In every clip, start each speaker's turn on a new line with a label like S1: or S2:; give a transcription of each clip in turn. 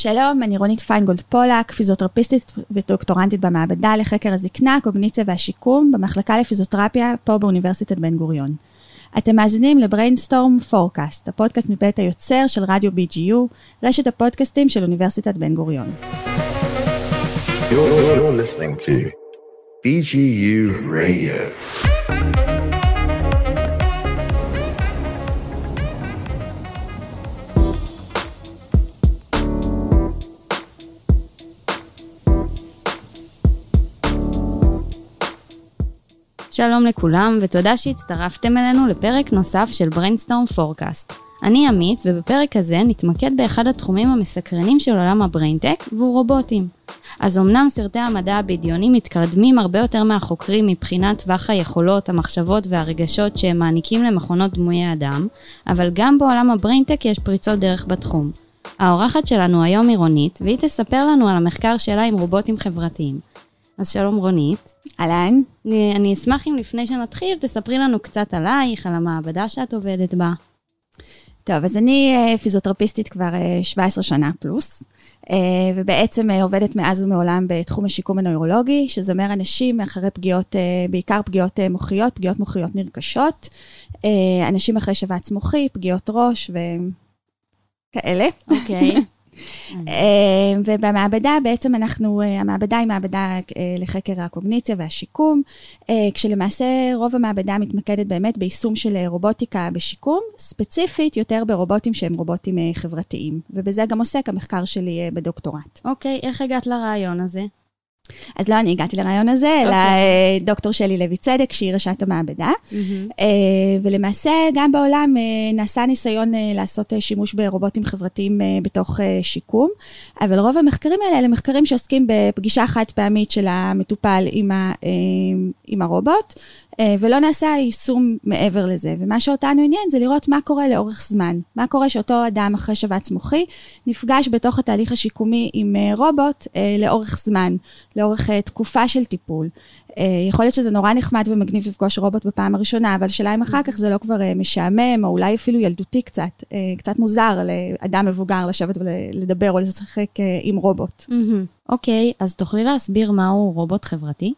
S1: שלום, אני רונית פיינגולד פולק, פיזיותרפיסטית ודוקטורנטית במעבדה לחקר הזקנה, קוגניציה והשיקום, במחלקה לפיזיותרפיה פה באוניברסיטת בן גוריון. אתם מאזינים ל Brainstorm Forecast, הפודקאסט מבית היוצר של רדיו BGU, רשת הפודקאסטים של אוניברסיטת בן גוריון.
S2: You're, you're BGU Radio.
S3: שלום לכולם, ותודה שהצטרפתם אלינו לפרק נוסף של Brainstorm Forecast. אני עמית, ובפרק הזה נתמקד באחד התחומים המסקרנים של עולם הבריינטק, והוא רובוטים. אז אמנם סרטי המדע הבדיוני מתקדמים הרבה יותר מהחוקרים מבחינת טווח היכולות, המחשבות והרגשות שהם מעניקים למכונות דמויי אדם, אבל גם בעולם הבריינטק יש פריצות דרך בתחום. האורחת שלנו היום היא רונית, והיא תספר לנו על המחקר שלה עם רובוטים חברתיים. אז שלום רונית.
S1: אהלן.
S3: אני, אני אשמח אם לפני שנתחיל, תספרי לנו קצת עלייך, על המעבדה שאת עובדת בה.
S1: טוב, אז אני אה, פיזיותרפיסטית כבר 17 אה, שנה פלוס, אה, ובעצם עובדת מאז ומעולם בתחום השיקום הנוירולוגי, שזה אומר אנשים אחרי פגיעות, בעיקר פגיעות מוחיות, פגיעות מוחיות נרכשות, אנשים אחרי שבץ מוחי, פגיעות ראש וכאלה.
S3: אוקיי. Okay.
S1: אה, ובמעבדה בעצם אנחנו, אה, המעבדה היא מעבדה אה, לחקר הקוגניציה והשיקום, כשלמעשה רוב המעבדה מתמקדת באמת ביישום של רובוטיקה בשיקום, ספציפית יותר ברובוטים שהם רובוטים חברתיים, ובזה גם עוסק המחקר שלי בדוקטורט.
S3: אוקיי, איך הגעת לרעיון הזה?
S1: אז לא אני הגעתי לרעיון הזה, okay. אלא אוקיי. אה, דוקטור שלי לוי צדק, שהיא ראשת המעבדה. Mm-hmm. ולמעשה, גם בעולם אה, נעשה ניסיון לעשות שימוש ברובוטים חברתיים בתוך שיקום, אבל רוב המחקרים האלה, אלה מחקרים שעוסקים בפגישה חד פעמית של המטופל עם, ה, עם הרובוט, ולא נעשה יישום מעבר לזה. ומה שאותנו עניין זה לראות מה קורה לאורך זמן. מה קורה שאותו אדם אחרי שבץ מוחי נפגש בתוך התהליך השיקומי עם רובוט לאורך זמן. לאורך uh, תקופה של טיפול. Uh, יכול להיות שזה נורא נחמד ומגניב לפגוש רובוט בפעם הראשונה, אבל השאלה אם אחר כך זה לא כבר uh, משעמם, או אולי אפילו ילדותי קצת, קצת מוזר לאדם מבוגר לשבת ולדבר או לשחק עם רובוט.
S3: אוקיי, mm-hmm. okay, אז תוכלי להסביר מהו רובוט חברתי?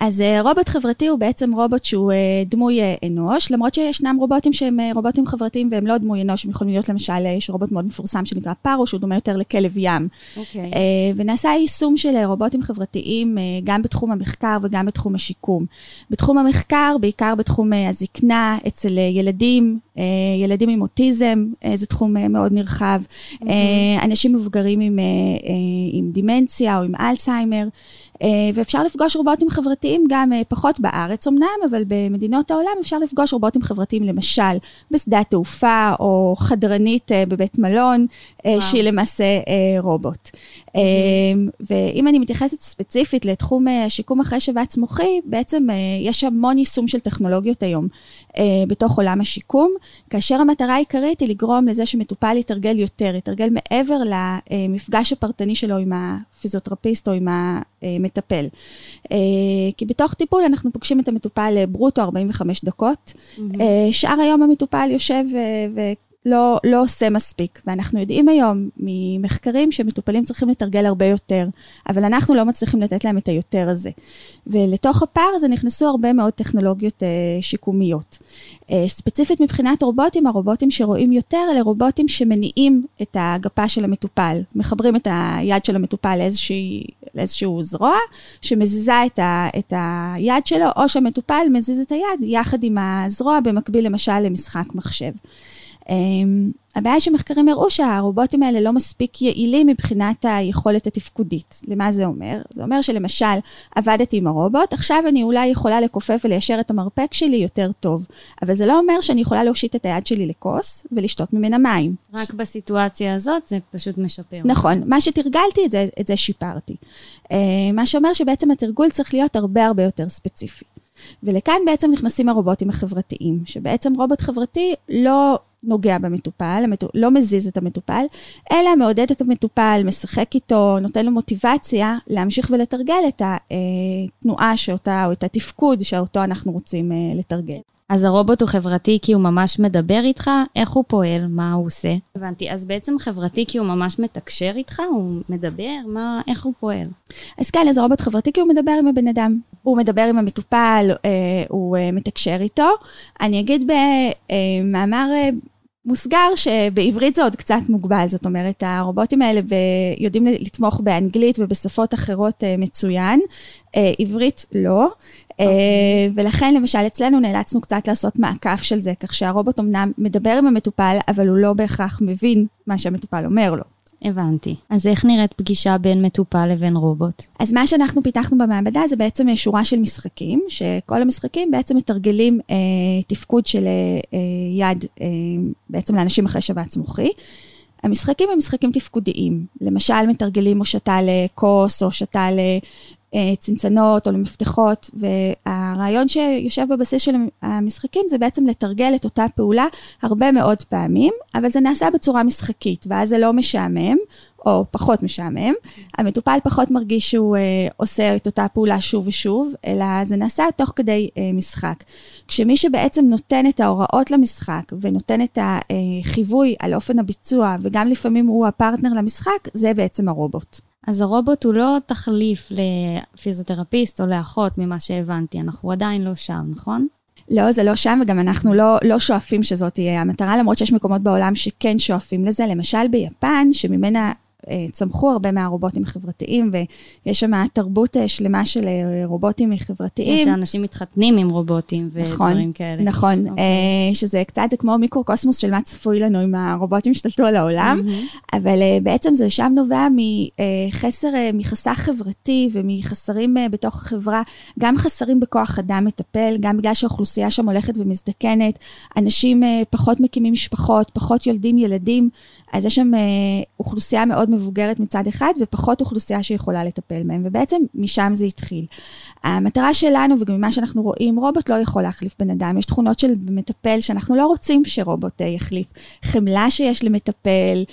S1: אז אה, רובוט חברתי הוא בעצם רובוט שהוא אה, דמוי אה, אנוש, למרות שישנם רובוטים שהם רובוטים חברתיים והם לא דמוי אנוש, הם יכולים להיות למשל, יש רובוט מאוד מפורסם שנקרא פארו, שהוא דומה יותר לכלב ים. Okay. אוקיי. ונעשה יישום של רובוטים חברתיים גם בתחום המחקר וגם בתחום השיקום. בתחום המחקר, בעיקר בתחום הזקנה, אצל ילדים, ילדים עם אוטיזם, זה תחום מאוד נרחב, mm-hmm. אנשים מבוגרים עם, עם דימנציה או עם אלצהיימר. אה, ואפשר לפגוש רובוטים חברתיים גם אה, פחות בארץ אמנם, אבל במדינות העולם אפשר לפגוש רובוטים חברתיים, למשל בשדה התעופה או חדרנית אה, בבית מלון, וואו. שהיא למעשה רובוט. ואם אני מתייחסת ספציפית לתחום השיקום אחרי שבץ מוחי, בעצם יש המון יישום של טכנולוגיות היום בתוך עולם השיקום, כאשר המטרה העיקרית היא לגרום לזה שמטופל יתרגל יותר, יתרגל מעבר למפגש הפרטני שלו עם הפיזיותרפיסט או עם ה... מטפל. אה, כי בתוך טיפול אנחנו פוגשים את המטופל אה, ברוטו 45 דקות. Mm-hmm. שאר היום המטופל יושב ו... לא, לא עושה מספיק. ואנחנו יודעים היום ממחקרים שמטופלים צריכים לתרגל הרבה יותר, אבל אנחנו לא מצליחים לתת להם את היותר הזה. ולתוך הפער הזה נכנסו הרבה מאוד טכנולוגיות אה, שיקומיות. אה, ספציפית מבחינת רובוטים, הרובוטים שרואים יותר, אלה רובוטים שמניעים את הגפה של המטופל. מחברים את היד של המטופל לאיזושהי, לאיזשהו זרוע, שמזיזה את, ה, את היד שלו, או שהמטופל מזיז את היד יחד עם הזרוע, במקביל למשל למשחק מחשב. אמ, הבעיה שמחקרים הראו שהרובוטים האלה לא מספיק יעילים מבחינת היכולת התפקודית. למה זה אומר? זה אומר שלמשל, עבדתי עם הרובוט, עכשיו אני אולי יכולה לכופף וליישר את המרפק שלי יותר טוב, אבל זה לא אומר שאני יכולה להושיט את היד שלי לכוס ולשתות ממנה מים.
S3: רק בסיטואציה הזאת זה פשוט משפר.
S1: נכון, מה שתרגלתי, את זה, את זה שיפרתי. אה, מה שאומר שבעצם התרגול צריך להיות הרבה הרבה יותר ספציפי. ולכאן בעצם נכנסים הרובוטים החברתיים, שבעצם רובוט חברתי לא נוגע במטופל, לא מזיז את המטופל, אלא מעודד את המטופל, משחק איתו, נותן לו מוטיבציה להמשיך ולתרגל את התנועה שאותה, או את התפקוד שאותו אנחנו רוצים אה, לתרגל.
S3: אז הרובוט הוא חברתי כי הוא ממש מדבר איתך, איך הוא פועל, מה הוא עושה? הבנתי, אז בעצם חברתי כי הוא ממש מתקשר איתך, הוא מדבר, מה, איך הוא פועל?
S1: אז כן, אז הרובוט חברתי כי הוא מדבר עם הבן אדם. הוא מדבר עם המטופל, אה, הוא אה, מתקשר איתו. אני אגיד במאמר אה, מוסגר שבעברית זה עוד קצת מוגבל, זאת אומרת, הרובוטים האלה ב, יודעים לתמוך באנגלית ובשפות אחרות מצוין, עברית לא. ולכן למשל אצלנו נאלצנו קצת לעשות מעקף של זה, כך שהרובוט אמנם מדבר עם המטופל, אבל הוא לא בהכרח מבין מה שהמטופל אומר לו.
S3: הבנתי. אז איך נראית פגישה בין מטופל לבין רובוט?
S1: אז מה שאנחנו פיתחנו במעבדה זה בעצם שורה של משחקים, שכל המשחקים בעצם מתרגלים אה, תפקוד של אה, יד אה, בעצם לאנשים אחרי שבץ מוחי. המשחקים הם משחקים תפקודיים. למשל, מתרגלים הושטה לכוס, או הושטה אה, צנצנות או למפתחות, והרעיון שיושב בבסיס של המשחקים זה בעצם לתרגל את אותה פעולה הרבה מאוד פעמים, אבל זה נעשה בצורה משחקית, ואז זה לא משעמם, או פחות משעמם. המטופל פחות מרגיש שהוא אה, עושה את אותה פעולה שוב ושוב, אלא זה נעשה תוך כדי אה, משחק. כשמי שבעצם נותן את ההוראות למשחק ונותן את החיווי על אופן הביצוע, וגם לפעמים הוא הפרטנר למשחק, זה בעצם הרובוט.
S3: אז הרובוט הוא לא תחליף לפיזיותרפיסט או לאחות ממה שהבנתי, אנחנו עדיין לא שם, נכון?
S1: לא, זה לא שם, וגם אנחנו לא, לא שואפים שזאת תהיה המטרה, למרות שיש מקומות בעולם שכן שואפים לזה. למשל ביפן, שממנה צמחו הרבה מהרובוטים החברתיים, ויש שם תרבות אה, שלמה של אה, רובוטים חברתיים.
S3: יש אנשים מתחתנים עם רובוטים ודברים
S1: נכון,
S3: כאלה.
S1: נכון, okay. אוקיי. שזה קצת, זה כמו מיקרוקוסמוס של מה צפוי לנו אם הרובוטים השתלטו על העולם, mm-hmm. אבל בעצם זה שם נובע מחסר, מחסך חברתי ומחסרים בתוך החברה, גם חסרים בכוח אדם מטפל, גם בגלל שהאוכלוסייה שם הולכת ומזדקנת, אנשים פחות מקימים משפחות, פחות יולדים ילדים, אז יש שם אוכלוסייה מאוד מבוגרת מצד אחד, ופחות אוכלוסייה שיכולה לטפל בהם, ובעצם משם זה התחיל. המטרה שלנו, וגם ממה שאנחנו רואים, רובוט לא יכול להחליף בן אדם. יש תכונות של מטפל שאנחנו לא רוצים שרובוט אה, יחליף. חמלה שיש למטפל,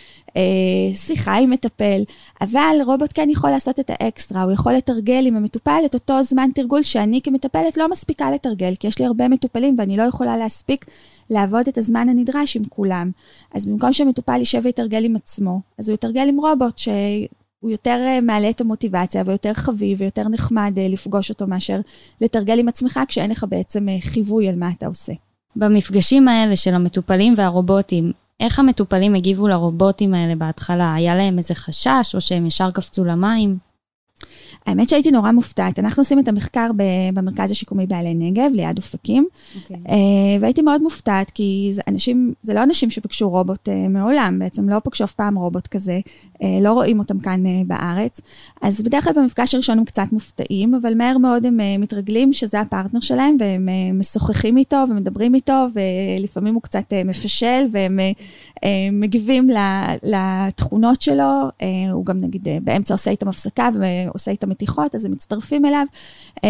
S1: שיחה עם מטפל, אבל רובוט כן יכול לעשות את האקסטרה, הוא יכול לתרגל עם המטופל את אותו זמן תרגול שאני כמטפלת לא מספיקה לתרגל, כי יש לי הרבה מטופלים ואני לא יכולה להספיק לעבוד את הזמן הנדרש עם כולם. אז במקום שהמטופל יישב ויתרגל עם עצמו, אז הוא יתרגל עם רובוט שהוא יותר אה, מעלה את המוטיבציה ויותר חביב ויותר נחמד אה, לפגוש אותו מאשר לתרגל עם עצמך כשאין לך בעצם אה, חיווי על מה אתה עושה.
S3: במפגשים האלה של המטופלים והרובוטים, איך המטופלים הגיבו לרובוטים האלה בהתחלה? היה להם איזה חשש או שהם ישר קפצו למים?
S1: האמת שהייתי נורא מופתעת. אנחנו עושים את המחקר במרכז השיקומי בעלי נגב, ליד אופקים, okay. אוקיי. אה, והייתי מאוד מופתעת, כי זה, אנשים, זה לא אנשים שפגשו רובוט אה, מעולם, בעצם לא פגשו אף פעם רובוט כזה, אה, לא רואים אותם כאן בארץ. אז בדרך כלל במפגש הראשון הם קצת מופתעים, אבל מהר מאוד הם מתרגלים שזה הפרטנר שלהם, והם משוחחים איתו ומדברים איתו, ולפעמים הוא קצת מפשל, והם מגיבים לתכונות שלו. הוא גם נגיד באמצע עושה איתם הפסקה ועושה איתם מתיחות, אז הם מצטרפים אליו. אה,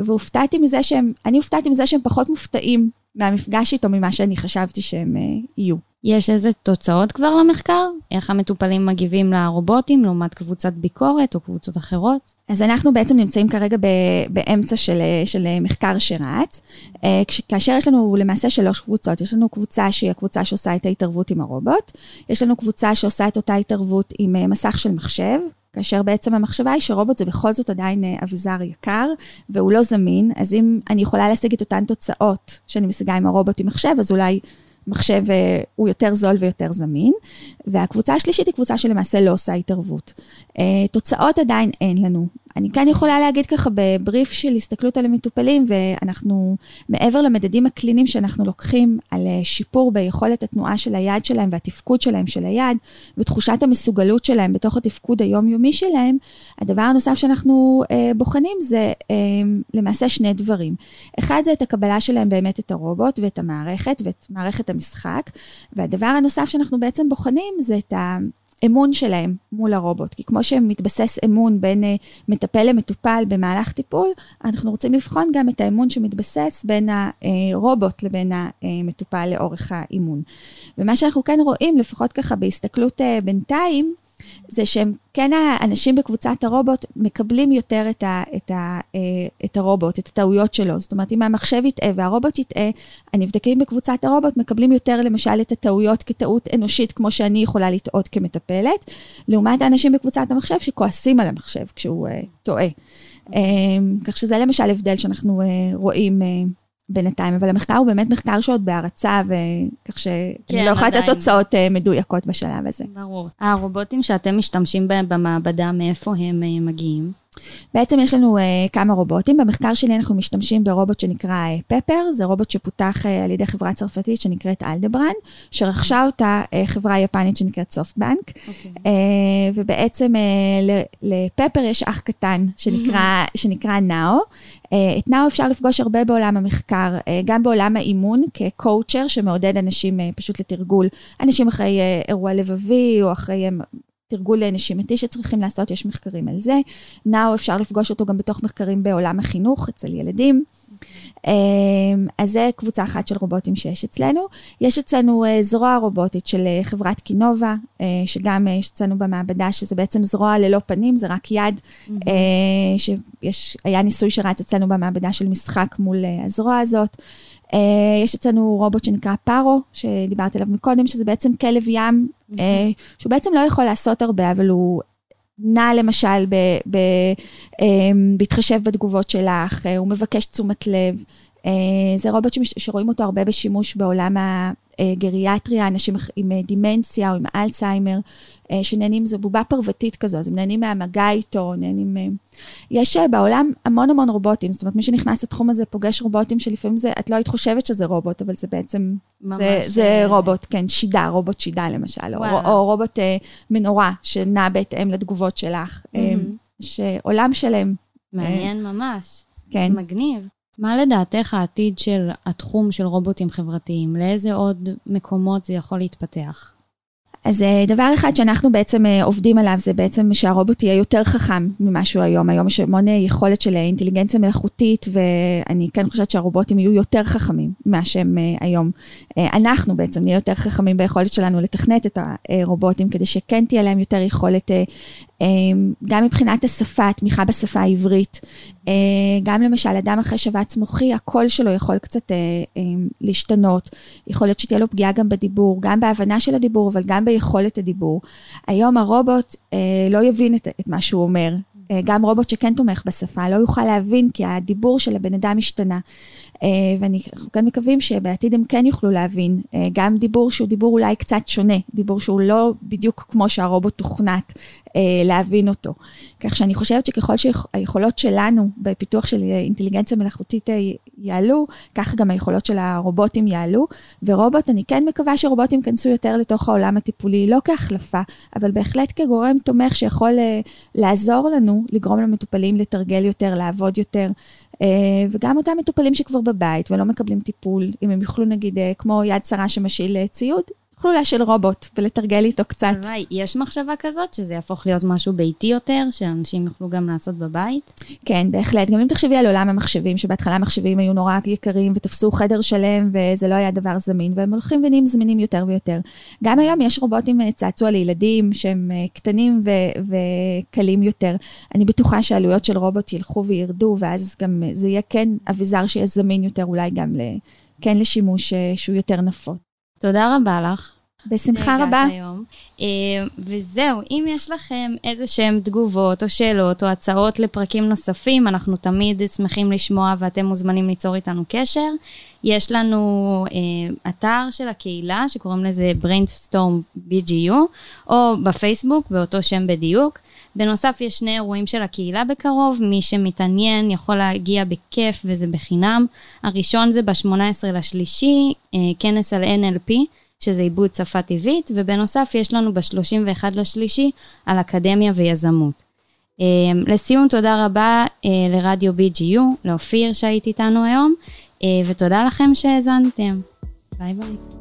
S1: והופתעתי מזה שהם, אני הופתעתי מזה שהם פחות מופתעים מהמפגש איתו ממה שאני חשבתי שהם אה, יהיו.
S3: יש איזה תוצאות כבר למחקר? איך המטופלים מגיבים לרובוטים לעומת קבוצת ביקורת או קבוצות אחרות?
S1: אז אנחנו בעצם נמצאים כרגע באמצע של, של מחקר שרץ, אה, כאשר יש לנו למעשה שלוש קבוצות. יש לנו קבוצה שהיא הקבוצה שעושה את ההתערבות עם הרובוט, יש לנו קבוצה שעושה את אותה התערבות עם מסך של מחשב, כאשר בעצם המחשבה היא שרובוט זה בכל זאת עדיין אה, אביזר יקר, והוא לא זמין, אז אם אני יכולה להשיג את אותן תוצאות שאני משיגה עם הרובוט עם מחשב, אז אולי מחשב אה, הוא יותר זול ויותר זמין. והקבוצה השלישית היא קבוצה שלמעשה לא עושה התערבות. אה, תוצאות עדיין אין לנו. אני כן יכולה להגיד ככה בבריף של הסתכלות על המטופלים, ואנחנו, מעבר למדדים הקליניים שאנחנו לוקחים על אה, שיפור ביכולת התנועה של היד שלהם והתפקוד שלהם של היד, ותחושת המסוגלות שלהם בתוך התפקוד היומיומי שלהם, הדבר הנוסף שאנחנו אה, בוחנים זה אה, למעשה שני דברים. אחד זה את הקבלה שלהם באמת את הרובוט ואת המערכת ואת מערכת המשחק, והדבר הנוסף שאנחנו בעצם בוחנים זה את ה... אמון שלהם מול הרובוט. כי כמו שמתבסס אמון בין uh, מטפל למטופל במהלך טיפול, אנחנו רוצים לבחון גם את האמון שמתבסס בין הרובוט לבין המטופל לאורך האימון. ומה שאנחנו כן רואים, לפחות ככה בהסתכלות בינתיים, זה שהם כן, האנשים בקבוצת הרובוט מקבלים יותר את, ה, את, ה, אה, את הרובוט, את הטעויות שלו. זאת אומרת, אם המחשב יטעה והרובוט יטעה, הנבדקים בקבוצת הרובוט מקבלים יותר, למשל, את הטעויות כטעות אנושית, כמו שאני יכולה לטעות כמטפלת, לעומת האנשים בקבוצת המחשב שכועסים על המחשב כשהוא uh, טועה. Um, כך שזה למשל הבדל שאנחנו uh, רואים. Uh, בינתיים, אבל המחקר הוא באמת מחקר שעוד בהרצה, וכך שאני כן, לא יכולה לתת תוצאות uh, מדויקות בשלב הזה.
S3: ברור. הרובוטים שאתם משתמשים בהם במעבדה, מאיפה הם uh, מגיעים?
S1: בעצם יש לנו uh, כמה רובוטים. במחקר שלי אנחנו משתמשים ברובוט שנקרא פפר, uh, זה רובוט שפותח uh, על ידי חברה צרפתית שנקראת אלדברן, שרכשה אותה uh, חברה יפנית שנקראת סופטבנק, okay. אוקיי. uh, ובעצם uh, לפפר יש אח קטן שנקרא, שנקרא נאו. Uh, את נאו אפשר לפגוש הרבה בעולם המחקר, uh, גם בעולם האימון כקואוצ'ר שמעודד אנשים uh, פשוט לתרגול, אנשים אחרי uh, אירוע לבבי או אחרי תרגול נשימתי שצריכים לעשות, יש מחקרים על זה. נאו אפשר לפגוש אותו גם בתוך מחקרים בעולם החינוך, אצל ילדים. אמ, אז זה קבוצה אחת של רובוטים שיש אצלנו. יש אצלנו אה, זרוע רובוטית של אה, חברת קינובה, אה, שגם יש אצלנו במעבדה, שזה בעצם זרוע ללא פנים, זה רק יד, שיש, היה ניסוי שרץ אצלנו במעבדה של משחק מול הזרוע הזאת. יש אצלנו רובוט שנקרא פארו, שדיברתי עליו מקודם, שזה בעצם כלב ים, שהוא בעצם לא יכול לעשות הרבה, אבל הוא נע למשל אמ, בהתחשב בתגובות שלך, אה, הוא מבקש תשומת לב. אה, זה רובוט שרואים אותו הרבה בשימוש בעולם הגריאטריה, אנשים עם אה, דימנציה או עם אלצהיימר, אה, שנהנים, זו בובה פרוותית כזו, אז הם נהנים מהמגע איתו, נהנים... אה, יש בעולם המון המון רובוטים, זאת אומרת, מי שנכנס לתחום הזה פוגש רובוטים שלפעמים זה, את לא היית חושבת שזה רובוט, אבל זה בעצם, ממש... זה, זה רובוט, כן, שידה, רובוט שידה למשל, או, או רובוט אה, מנורה שנע בהתאם לתגובות שלך, mm-hmm. שעולם שלם.
S3: מעניין אה, ממש. כן. מגניב. מה לדעתך העתיד של התחום של רובוטים חברתיים? לאיזה עוד מקומות זה יכול להתפתח?
S1: אז אה, דבר אחד שאנחנו בעצם אה, עובדים עליו זה בעצם שהרובוט יהיה יותר חכם ממה שהוא היום. היום יש המון אה, יכולת של אינטליגנציה מלאכותית, ואני כן חושבת שהרובוטים יהיו יותר חכמים ממה שהם היום. אנחנו בעצם נהיה יותר חכמים ביכולת שלנו לתכנת את הרובוטים, כדי שכן תהיה להם יותר יכולת גם מבחינת השפה, התמיכה בשפה העברית, גם למשל, אדם אחרי שבץ מוחי, הקול שלו יכול קצת להשתנות. יכול להיות שתהיה לו פגיעה גם בדיבור, גם בהבנה של הדיבור, אבל גם ביכולת הדיבור. היום הרובוט אה, לא יבין את, את מה שהוא אומר. גם רובוט שכן תומך בשפה לא יוכל להבין, כי הדיבור של הבן אדם השתנה. ואנחנו כן מקווים שבעתיד הם כן יוכלו להבין, גם דיבור שהוא דיבור אולי קצת שונה, דיבור שהוא לא בדיוק כמו שהרובוט תוכנת אה, להבין אותו. כך שאני חושבת שככל שהיכולות שלנו בפיתוח של אינטליגנציה מלאכותית אה, יעלו, כך גם היכולות של הרובוטים יעלו. ורובוט, אני כן מקווה שרובוטים ייכנסו יותר לתוך העולם הטיפולי, לא כהחלפה, אבל בהחלט כגורם תומך שיכול אה, לעזור לנו, לגרום למטופלים לתרגל יותר, לעבוד יותר. וגם אותם מטופלים שכבר בבית ולא מקבלים טיפול, אם הם יוכלו נגיד, כמו יד שרה שמשיל ציוד, יוכלו להשאיל רובוט ולתרגל איתו קצת.
S3: הלוואי, יש מחשבה כזאת שזה יהפוך להיות משהו ביתי יותר, שאנשים יוכלו גם לעשות בבית?
S1: כן, בהחלט. גם אם תחשבי על עולם המחשבים, שבהתחלה המחשבים היו נורא יקרים ותפסו חדר שלם וזה לא היה דבר זמין, והם הולכים ונהיים זמינים יותר ויותר. גם היום יש רובוטים אה, צעצוע לילדים שהם אה, קטנים ו- וקלים יותר. אני בטוחה שעלויות של רובוט ילכו וירדו, ואז גם אה, זה יהיה כן אביזר שיהיה זמין יותר, אולי גם ל- כן לשימוש שהוא יותר נפוץ.
S3: תודה רבה לך.
S1: בשמחה רבה.
S3: היום. אה, וזהו, אם יש לכם איזה שהן תגובות או שאלות או הצעות לפרקים נוספים, אנחנו תמיד שמחים לשמוע ואתם מוזמנים ליצור איתנו קשר. יש לנו אה, אתר של הקהילה שקוראים לזה brainstorm BGU, או בפייסבוק באותו שם בדיוק. בנוסף, יש שני אירועים של הקהילה בקרוב, מי שמתעניין יכול להגיע בכיף וזה בחינם. הראשון זה ב-18 לשלישי, אה, כנס על NLP, שזה עיבוד שפה טבעית, ובנוסף יש לנו ב-31 לשלישי על אקדמיה ויזמות. אה, לסיום, תודה רבה אה, לרדיו BGU, לאופיר שהיית איתנו היום, ותודה לכם שהאזנתם. ביי ביי.